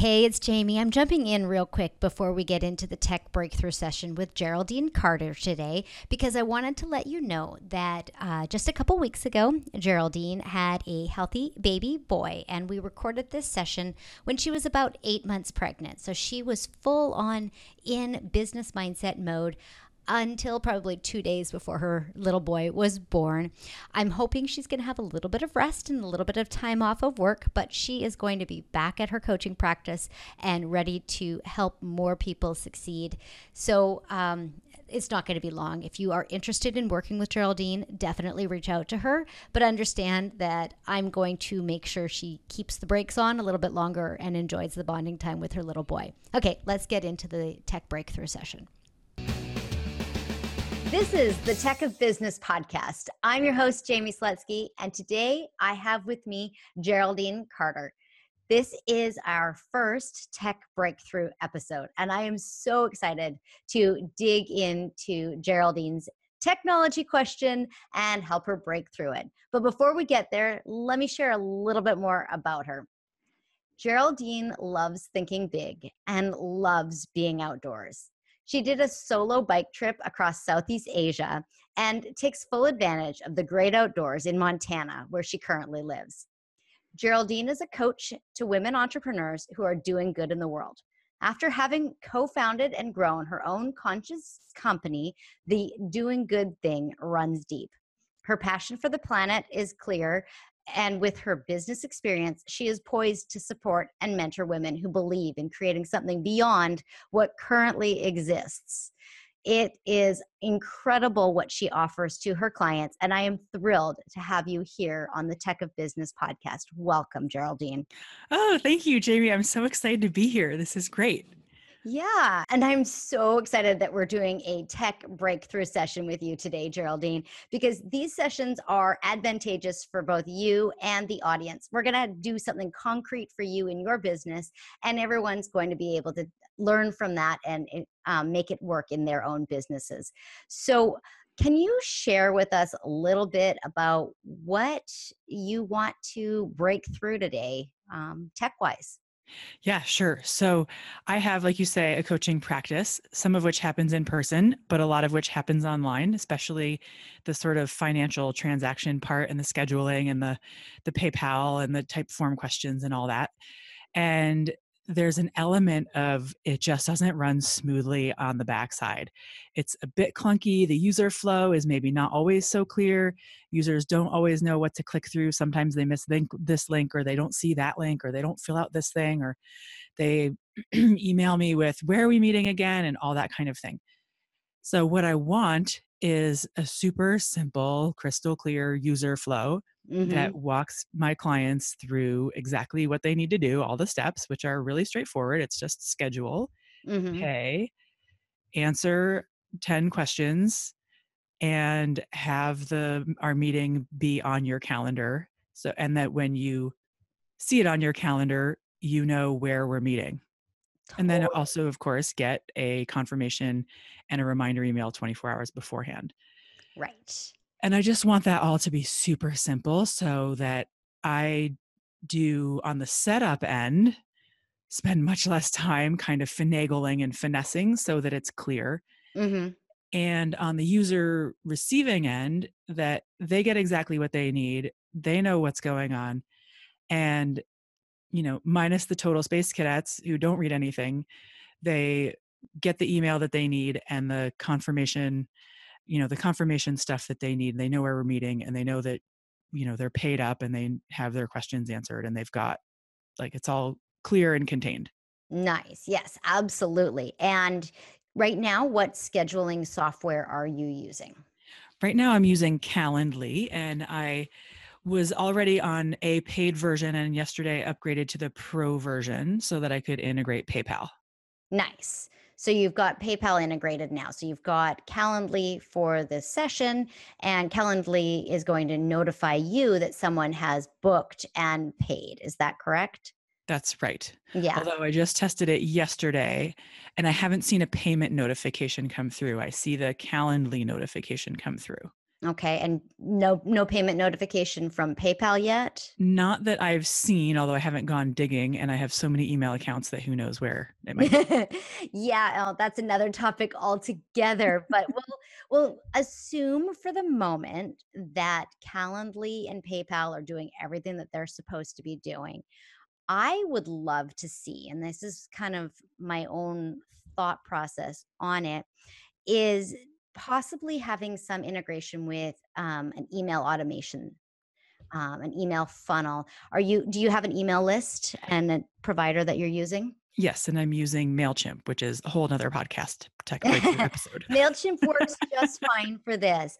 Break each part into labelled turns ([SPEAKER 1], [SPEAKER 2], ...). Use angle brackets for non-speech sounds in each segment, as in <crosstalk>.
[SPEAKER 1] Hey, it's Jamie. I'm jumping in real quick before we get into the tech breakthrough session with Geraldine Carter today because I wanted to let you know that uh, just a couple weeks ago, Geraldine had a healthy baby boy, and we recorded this session when she was about eight months pregnant. So she was full on in business mindset mode until probably two days before her little boy was born. I'm hoping she's going to have a little bit of rest and a little bit of time off of work, but she is going to be back at her coaching practice and ready to help more people succeed. So, um, it's not going to be long. If you are interested in working with Geraldine, definitely reach out to her. But understand that I'm going to make sure she keeps the brakes on a little bit longer and enjoys the bonding time with her little boy. Okay, let's get into the tech breakthrough session. This is the Tech of Business podcast. I'm your host, Jamie Slutsky, and today I have with me Geraldine Carter. This is our first tech breakthrough episode, and I am so excited to dig into Geraldine's technology question and help her break through it. But before we get there, let me share a little bit more about her. Geraldine loves thinking big and loves being outdoors. She did a solo bike trip across Southeast Asia and takes full advantage of the great outdoors in Montana, where she currently lives. Geraldine is a coach to women entrepreneurs who are doing good in the world. After having co founded and grown her own conscious company, the Doing Good Thing runs deep. Her passion for the planet is clear, and with her business experience, she is poised to support and mentor women who believe in creating something beyond what currently exists. It is incredible what she offers to her clients, and I am thrilled to have you here on the Tech of Business podcast. Welcome, Geraldine.
[SPEAKER 2] Oh, thank you, Jamie. I'm so excited to be here. This is great.
[SPEAKER 1] Yeah. And I'm so excited that we're doing a tech breakthrough session with you today, Geraldine, because these sessions are advantageous for both you and the audience. We're going to do something concrete for you in your business, and everyone's going to be able to learn from that and um, make it work in their own businesses. So, can you share with us a little bit about what you want to break through today, um, tech wise?
[SPEAKER 2] Yeah, sure. So I have, like you say, a coaching practice, some of which happens in person, but a lot of which happens online, especially the sort of financial transaction part and the scheduling and the the PayPal and the Typeform questions and all that. And there's an element of it just doesn't run smoothly on the backside. It's a bit clunky. The user flow is maybe not always so clear. Users don't always know what to click through. Sometimes they miss this link or they don't see that link or they don't fill out this thing or they <clears throat> email me with where are we meeting again and all that kind of thing. So, what I want is a super simple, crystal clear user flow mm-hmm. that walks my clients through exactly what they need to do, all the steps, which are really straightforward. It's just schedule, mm-hmm. pay, answer 10 questions, and have the our meeting be on your calendar. So and that when you see it on your calendar, you know where we're meeting. And then also, of course, get a confirmation and a reminder email 24 hours beforehand.
[SPEAKER 1] Right.
[SPEAKER 2] And I just want that all to be super simple so that I do on the setup end spend much less time kind of finagling and finessing so that it's clear. Mm-hmm. And on the user receiving end, that they get exactly what they need, they know what's going on. And, you know, minus the total space cadets who don't read anything, they get the email that they need and the confirmation you know the confirmation stuff that they need they know where we're meeting and they know that you know they're paid up and they have their questions answered and they've got like it's all clear and contained.
[SPEAKER 1] Nice yes absolutely and right now what scheduling software are you using?
[SPEAKER 2] Right now i'm using calendly and i was already on a paid version and yesterday upgraded to the pro version so that i could integrate paypal.
[SPEAKER 1] Nice So you've got PayPal integrated now. So you've got Calendly for this session, and Calendly is going to notify you that someone has booked and paid. Is that correct?
[SPEAKER 2] That's right.
[SPEAKER 1] Yeah.
[SPEAKER 2] Although I just tested it yesterday and I haven't seen a payment notification come through. I see the Calendly notification come through.
[SPEAKER 1] Okay, and no no payment notification from PayPal yet?
[SPEAKER 2] Not that I've seen, although I haven't gone digging and I have so many email accounts that who knows where it might be. <laughs>
[SPEAKER 1] yeah, oh, that's another topic altogether, but <laughs> we'll we'll assume for the moment that Calendly and PayPal are doing everything that they're supposed to be doing. I would love to see, and this is kind of my own thought process on it, is possibly having some integration with um, an email automation um, an email funnel. Are you do you have an email list and a provider that you're using?
[SPEAKER 2] Yes and i'm using mailchimp which is a whole other podcast <laughs> tech episode.
[SPEAKER 1] Mailchimp works just <laughs> fine for this.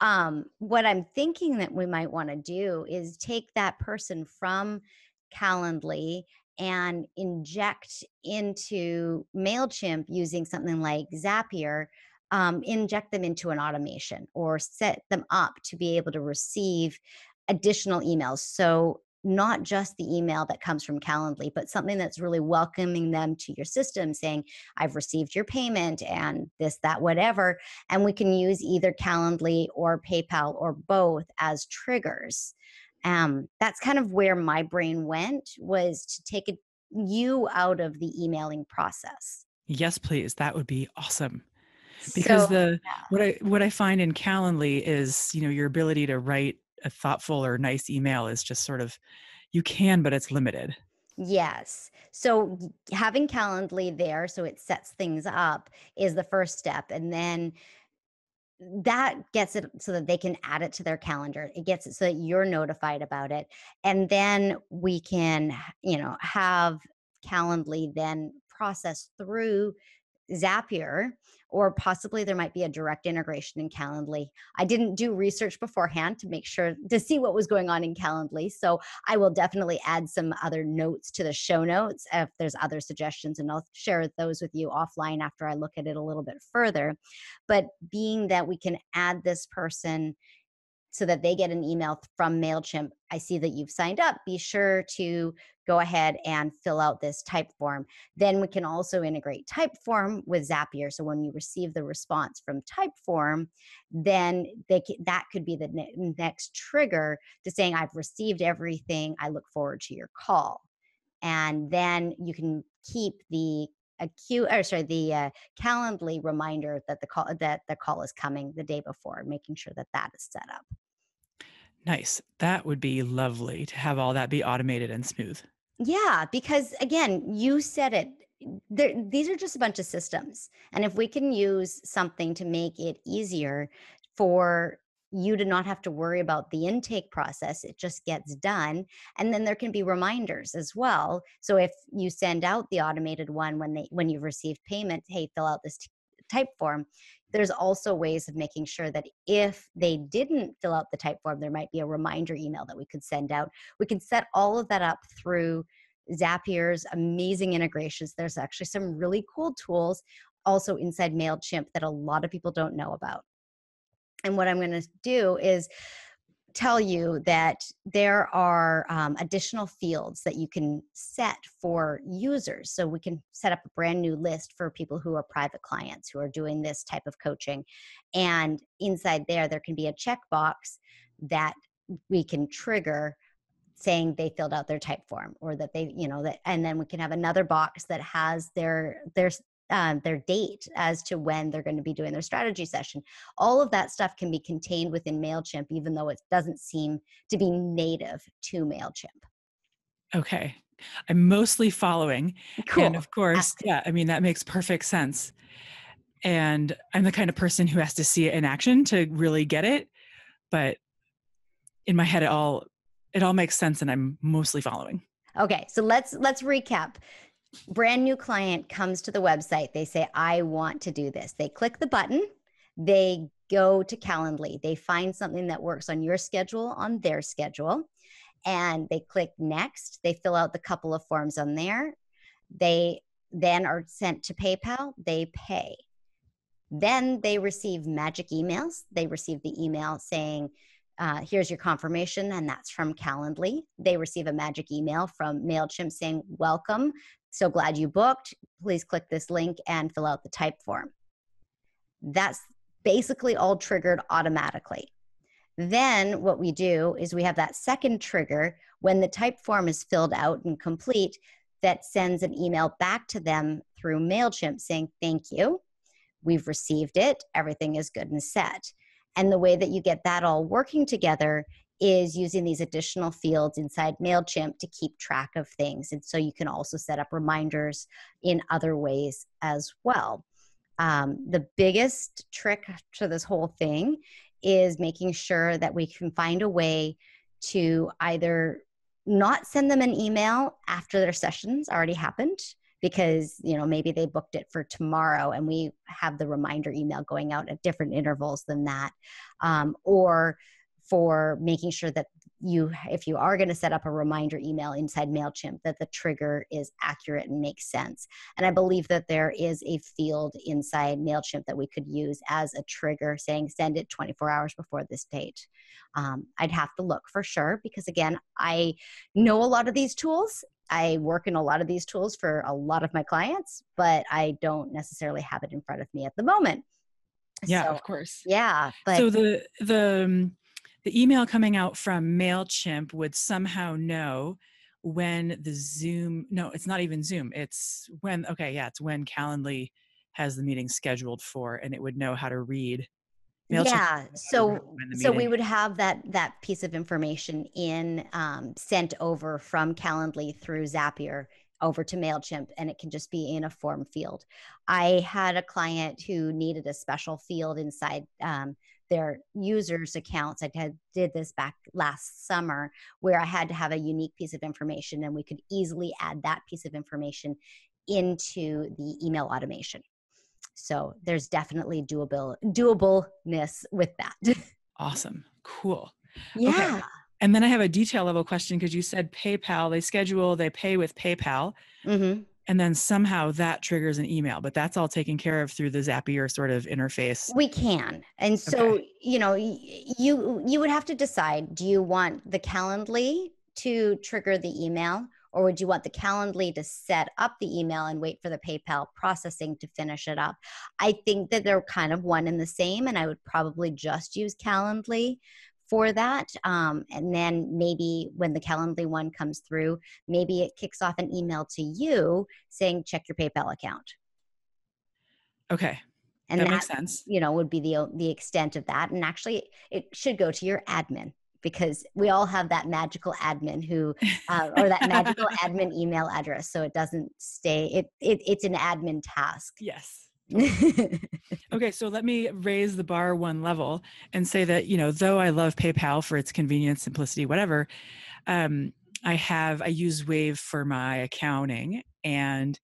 [SPEAKER 1] Um, what i'm thinking that we might want to do is take that person from calendly and inject into mailchimp using something like zapier um, inject them into an automation or set them up to be able to receive additional emails. So, not just the email that comes from Calendly, but something that's really welcoming them to your system, saying, I've received your payment and this, that, whatever. And we can use either Calendly or PayPal or both as triggers. Um, that's kind of where my brain went was to take a, you out of the emailing process.
[SPEAKER 2] Yes, please. That would be awesome because so, the yeah. what i what i find in calendly is you know your ability to write a thoughtful or nice email is just sort of you can but it's limited.
[SPEAKER 1] Yes. So having calendly there so it sets things up is the first step and then that gets it so that they can add it to their calendar. It gets it so that you're notified about it and then we can you know have calendly then process through Zapier, or possibly there might be a direct integration in Calendly. I didn't do research beforehand to make sure to see what was going on in Calendly. So I will definitely add some other notes to the show notes if there's other suggestions, and I'll share those with you offline after I look at it a little bit further. But being that we can add this person so that they get an email from MailChimp. I see that you've signed up. Be sure to go ahead and fill out this Typeform. Then we can also integrate Typeform with Zapier. So when you receive the response from Typeform, then they, that could be the ne- next trigger to saying, I've received everything. I look forward to your call. And then you can keep the acute or sorry the uh, calendly reminder that the call that the call is coming the day before making sure that that is set up
[SPEAKER 2] Nice. That would be lovely to have all that be automated and smooth.
[SPEAKER 1] Yeah, because again, you said it. There, these are just a bunch of systems. And if we can use something to make it easier for you to not have to worry about the intake process, it just gets done. And then there can be reminders as well. So if you send out the automated one when they when you've received payment, hey, fill out this type form, there's also ways of making sure that if they didn't fill out the Typeform, there might be a reminder email that we could send out. We can set all of that up through Zapier's amazing integrations. There's actually some really cool tools also inside MailChimp that a lot of people don't know about. And what I'm going to do is tell you that there are um, additional fields that you can set for users. So we can set up a brand new list for people who are private clients who are doing this type of coaching. And inside there, there can be a checkbox that we can trigger saying they filled out their Typeform or that they you know that and then we can have another box that has their their um, their date as to when they're going to be doing their strategy session. All of that stuff can be contained within MailChimp, even though it doesn't seem to be native to MailChimp.
[SPEAKER 2] Okay. I'm mostly following.
[SPEAKER 1] Cool.
[SPEAKER 2] And of course, yeah, I mean, that makes perfect sense. And I'm the kind of person who has to see it in action to really get it. But in my head, it all it all makes sense and I'm mostly following.
[SPEAKER 1] Okay, so let's let's recap brand new client comes to the website. They say, I want to do this. They click the button, they go to Calendly, they find something that works on your schedule, on their schedule, and they click next. They fill out the couple of forms on there. They then are sent to PayPal, they pay. Then they receive magic emails. They receive the email saying, uh, here's your confirmation, and that's from Calendly. They receive a magic email from MailChimp saying, Welcome. So glad you booked. Please click this link and fill out the type form. That's basically all triggered automatically. Then what we do is we have that second trigger when the Typeform is filled out and complete that sends an email back to them through MailChimp saying, Thank you. We've received it. Everything is good and set. And the way that you get that all working together is using these additional fields inside MailChimp to keep track of things. And so you can also set up reminders in other ways as well. Um, the biggest trick to this whole thing is making sure that we can find a way to either not send them an email after their sessions already happened because you know maybe they booked it for tomorrow and we have the reminder email going out at different intervals than that. Um, or for making sure that you if you are going to set up a reminder email inside mailchimp that the trigger is accurate and makes sense. And i believe that there is a field inside mailchimp that we could use as a trigger saying send it 24 hours before this date. Um, i'd have to look for sure because again i know a lot of these tools I work in a lot of these tools for a lot of my clients, but I don't necessarily have it in front of me at the moment.
[SPEAKER 2] Yeah, so, of course.
[SPEAKER 1] Yeah,
[SPEAKER 2] but so the the um, the email coming out from Mailchimp would somehow know when the Zoom. No, it's not even Zoom. It's when. Okay, yeah, it's when Calendly has the meeting scheduled for, and it would know how to read
[SPEAKER 1] MailChimp yeah. So so we would have that that piece of information in um, sent over from Calendly through Zapier over to MailChimp and it can just be in a form field. I had a client who needed a special field inside um, their users accounts. I had, did this back last summer where I had to have a unique piece of information and we could easily add that piece of information into the email automation. So there's definitely doable doableness with that. <laughs>
[SPEAKER 2] awesome. Cool.
[SPEAKER 1] Yeah. Okay.
[SPEAKER 2] And then I have a detail level question because you said PayPal, they schedule, they pay with PayPal. Mm-hmm. And then somehow that triggers an email, but that's all taken care of through the Zapier sort of interface.
[SPEAKER 1] We can. And so, okay. you know, you you would have to decide do you want the Calendly to trigger the email or would you want the Calendly to set up the email and wait for the PayPal processing to finish it up? I think that they're kind of one and the same, and I would probably just use Calendly for that. Um, and then maybe when the Calendly one comes through, maybe it kicks off an email to you saying, check your PayPal account.
[SPEAKER 2] Okay. And that, that makes sense.
[SPEAKER 1] You know, would be the the extent of that. And actually, it should go to your admin because we all have that magical admin who <laughs> uh, or that magical admin email address so it doesn't stay it, it it's an admin task.
[SPEAKER 2] Yes. <laughs> Okay so let me raise the bar one level and say that you know though i love paypal for its convenience simplicity whatever um, i have i use wave for my accounting and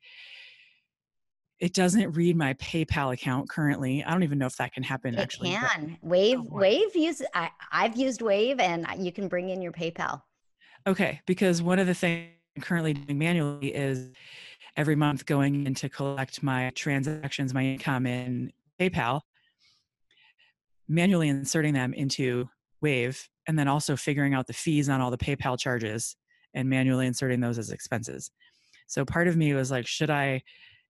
[SPEAKER 2] it doesn't read my PayPal account currently. I don't even know if that can happen.
[SPEAKER 1] It
[SPEAKER 2] actually,
[SPEAKER 1] can. Wave, oh, Wave use. I, I've used Wave, and you can bring in your PayPal.
[SPEAKER 2] Okay, because one of the things I'm currently doing manually is every month going in to collect my transactions, my income in PayPal, manually inserting them into Wave, and then also figuring out the fees on all the PayPal charges and manually inserting those as expenses. So part of me was like, should I?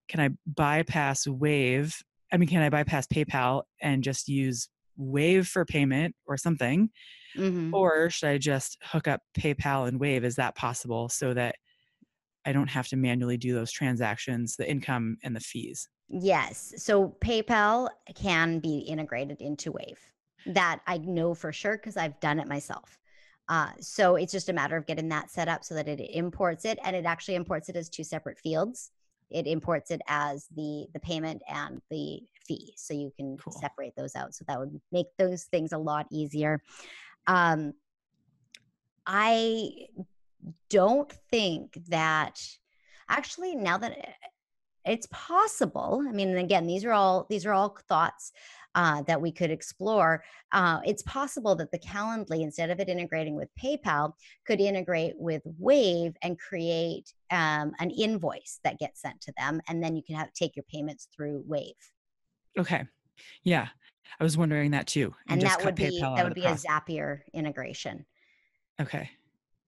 [SPEAKER 2] Can I bypass Wave? I mean, can I bypass PayPal and just use Wave for payment or something? Mm-hmm. Or should I just hook up PayPal and Wave? Is that possible so that I don't have to manually do those transactions, the income and the fees?
[SPEAKER 1] Yes. So PayPal can be integrated into Wave. That I know for sure because I've done it myself. Uh, so it's just a matter of getting that set up so that it imports it and it actually imports it as two separate fields it imports it as the the payment and the fee so you can cool. separate those out so that would make those things a lot easier um, i don't think that actually now that it's possible i mean again these are all these are all thoughts uh, that we could explore. Uh, it's possible that the Calendly, instead of it integrating with PayPal, could integrate with Wave and create um, an invoice that gets sent to them, and then you can have take your payments through Wave.
[SPEAKER 2] Okay. Yeah. I was wondering that too.
[SPEAKER 1] And, and that would be PayPal that would be a Zapier integration.
[SPEAKER 2] Okay.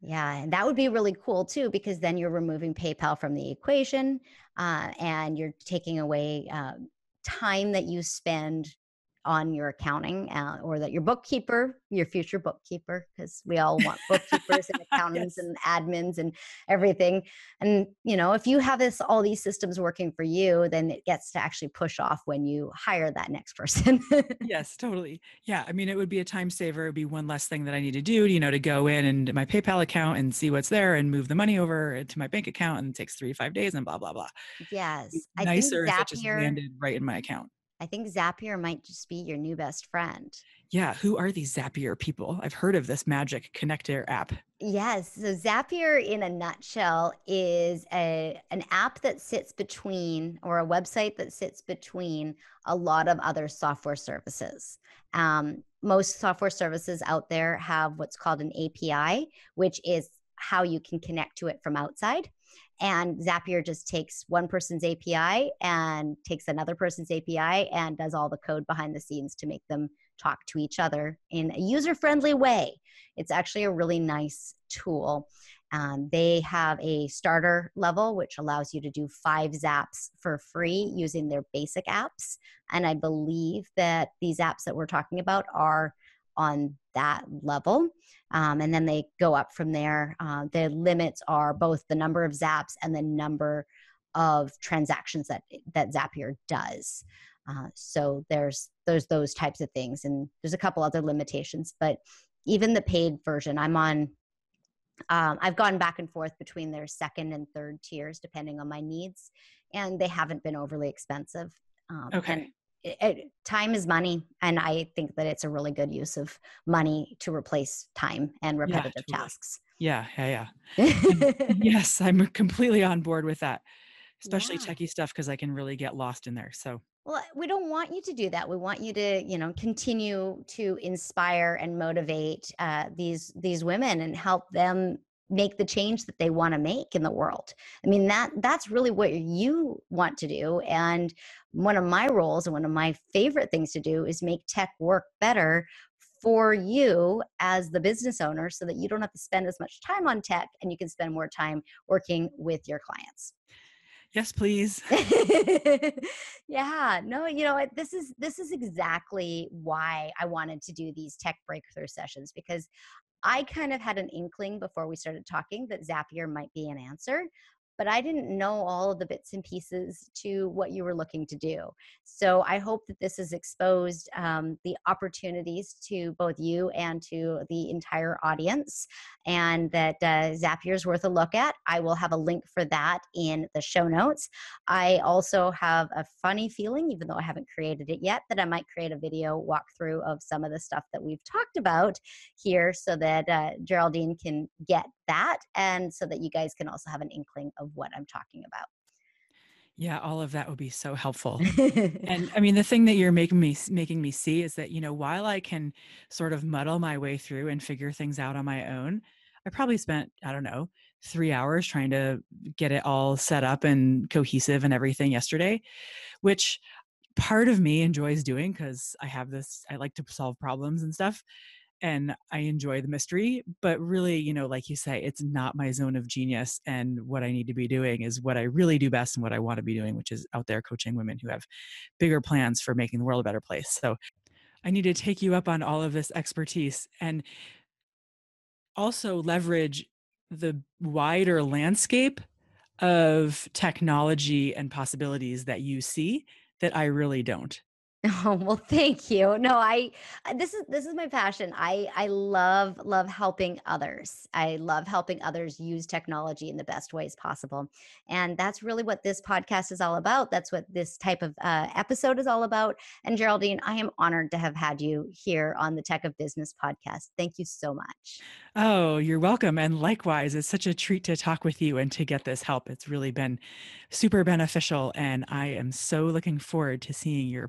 [SPEAKER 1] Yeah, and that would be really cool too, because then you're removing PayPal from the equation, uh, and you're taking away uh, time that you spend on your accounting uh, or that your bookkeeper, your future bookkeeper, because we all want bookkeepers and <laughs> accountants yes. and admins and everything. And you know, if you have this all these systems working for you, then it gets to actually push off when you hire that next person. <laughs>
[SPEAKER 2] yes, totally. Yeah, I mean, it would be a time saver. It'd be one less thing that I need to do. You know, to go in and my PayPal account and see what's there and move the money over to my bank account, and it takes three to five days and blah blah blah.
[SPEAKER 1] Yes,
[SPEAKER 2] I nicer if it just landed right in my account.
[SPEAKER 1] I think Zapier might just be your new best friend.
[SPEAKER 2] Yeah, who are these Zapier people? I've heard of this magic connector app.
[SPEAKER 1] Yes, so Zapier in a nutshell is a an app that sits between or a website that sits between a lot of other software services. Um, most software services out there have what's called an API, which is how you can connect to it from outside. And Zapier just takes one person's API and takes another person's API and does all the code behind the scenes to make them talk to each other in a user friendly way. It's actually a really nice tool. Um, they have a starter level, which allows you to do five zaps for free using their basic apps. And I believe that these apps that we're talking about are on that level. Um, and then they go up from there. Uh, the limits are both the number of zaps and the number of transactions that that Zapier does. Uh, so there's there's those types of things, and there's a couple other limitations. But even the paid version, I'm on. Um, I've gone back and forth between their second and third tiers depending on my needs, and they haven't been overly expensive.
[SPEAKER 2] Um, okay
[SPEAKER 1] it, time is money and i think that it's a really good use of money to replace time and repetitive yeah, totally. tasks
[SPEAKER 2] yeah yeah yeah <laughs> yes i'm completely on board with that especially yeah. techie stuff because i can really get lost in there so
[SPEAKER 1] well we don't want you to do that we want you to you know continue to inspire and motivate uh, these these women and help them make the change that they want to make in the world. I mean that that's really what you want to do and one of my roles and one of my favorite things to do is make tech work better for you as the business owner so that you don't have to spend as much time on tech and you can spend more time working with your clients.
[SPEAKER 2] Yes please. <laughs>
[SPEAKER 1] Yeah no you know this is this is exactly why i wanted to do these tech breakthrough sessions because I kind of had an inkling before we started talking that Zapier might be an answer, but I didn't know all of the bits and pieces to what you were looking to do. So I hope that this has exposed um, the opportunities to both you and to the entire audience, and that uh, Zapier is worth a look at. I will have a link for that in the show notes. I also have a funny feeling, even though I haven't created it yet, that I might create a video walkthrough of some of the stuff that we've talked about here so that uh, Geraldine can get that and so that you guys can also have an inkling what I'm talking about.
[SPEAKER 2] Yeah, all of that would be so helpful. and I <laughs> mean, the thing that you're making me making me see is that you know, while I can sort of muddle my way through and figure things out on my own, I probably spent I don't know three hours trying to get it all set up and cohesive and everything yesterday, which part of me enjoys doing because I have this. I like to solve problems and stuff and I enjoy the mystery. But really, you know, like you say, it's not my zone of genius. And what I need to be doing is what I really do best and what I want to be doing, which is out there coaching women who have bigger plans for making the world a better place. So I need to take you up on all of this expertise and also leverage the wider landscape of technology and possibilities that you see that I really don't. <laughs>
[SPEAKER 1] Oh, well, thank you. No, I uh, this is this is my passion. I I love love helping others. I love helping others use technology in the best ways possible. And that's really what this podcast is all about. That's what this type of uh, episode is all about. And Geraldine, I am honored to have had you here on the Tech of Business podcast. Thank you so much.
[SPEAKER 2] Oh, you're welcome. And likewise, it's such a treat to talk with you and to get this help. It's really been super beneficial and I am so looking forward to seeing your